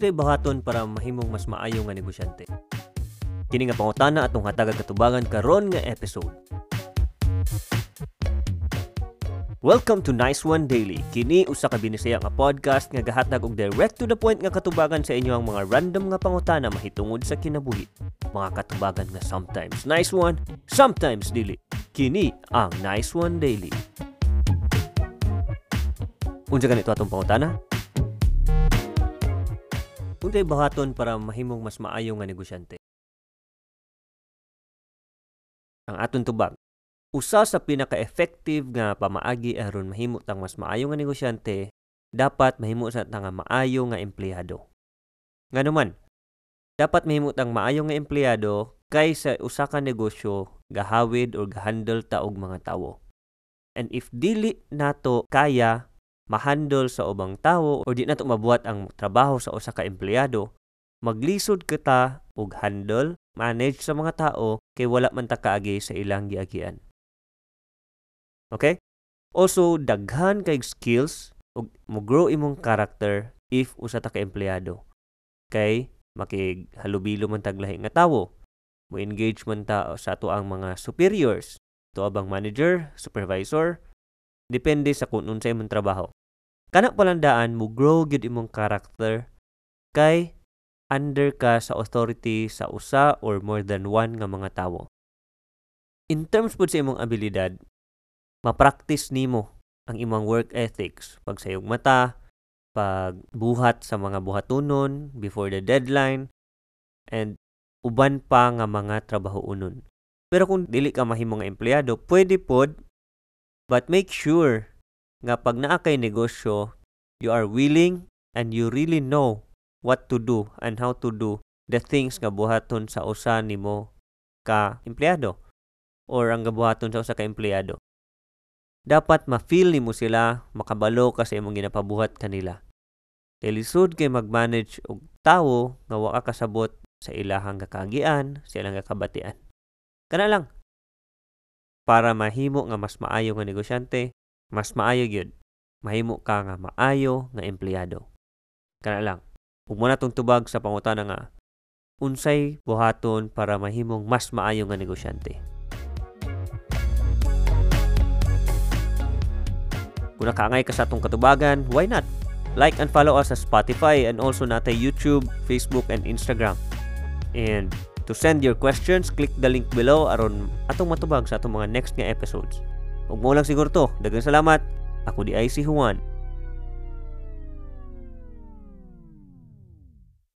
Unsay bahaton para mahimong mas maayo nga negosyante? Kini nga pangutana atong hatagag katubangan karon nga episode. Welcome to Nice One Daily. Kini usa ka binisaya nga podcast nga gahatag og direct to the point nga katubagan sa inyo ang mga random nga pangutana mahitungod sa kinabuhi. Mga katubagan nga sometimes nice one, sometimes dili. Kini ang Nice One Daily. Unsa ganito atong pangutana? Unsay bahaton para mahimong mas maayo nga negosyante? Ang aton tubag, usa sa pinaka-effective nga pamaagi aron mahimo tang mas maayo nga negosyante, dapat mahimo sa tang maayo nga empleyado. Nga naman, dapat mahimo tang maayo nga empleyado kay sa usa ka negosyo gahawid or gahandle ta og mga tawo. And if dili nato kaya mahandle sa ubang tawo o di nato mabuhat ang trabaho sa usa ka empleyado, maglisod kita og handle, manage sa mga tao kay wala man ta kaagi sa ilang giagian. Okay? Also, daghan kay skills ug mo grow imong character if usa ta ka empleyado. Kay makighalubilo man tag lahi nga tawo. Mo engage man ta sa ato ang mga superiors, to abang manager, supervisor, depende sa kung unsay imong trabaho. Kana palandaan mo grow gyud imong character kay under ka sa authority sa usa or more than one nga mga tawo. In terms pud sa imong abilidad, ma-practice nimo ang imong work ethics, pagsayog mata, pagbuhat sa mga buhatonon before the deadline, and uban pa nga mga trabaho unon. Pero kung dili ka mahimo nga empleyado, pwede pod, but make sure nga pag naa kay negosyo, you are willing and you really know what to do and how to do the things nga buhaton sa usa nimo ka empleyado or ang gabuhaton sa usa ka empleyado dapat ma-feel nimo sila, makabalo ka sa imong ginapabuhat kanila. Kay lisod kay mag-manage og tawo nga wa ka kasabot sa ilahang kakagian, sa ilang kakabatian. Kana lang. Para mahimo nga mas maayo nga negosyante, mas maayo gyud. Mahimo ka nga maayo nga empleyado. Kana lang. Ug mo natong tubag sa pangutana nga unsay buhaton para mahimong mas maayo nga negosyante. Kung nakaangay ka sa atong katubagan, why not? Like and follow us sa Spotify and also natay YouTube, Facebook, and Instagram. And to send your questions, click the link below aron atong matubag sa atong mga next nga episodes. Ug mo lang siguro to. Daghang salamat. Ako di ay si Juan.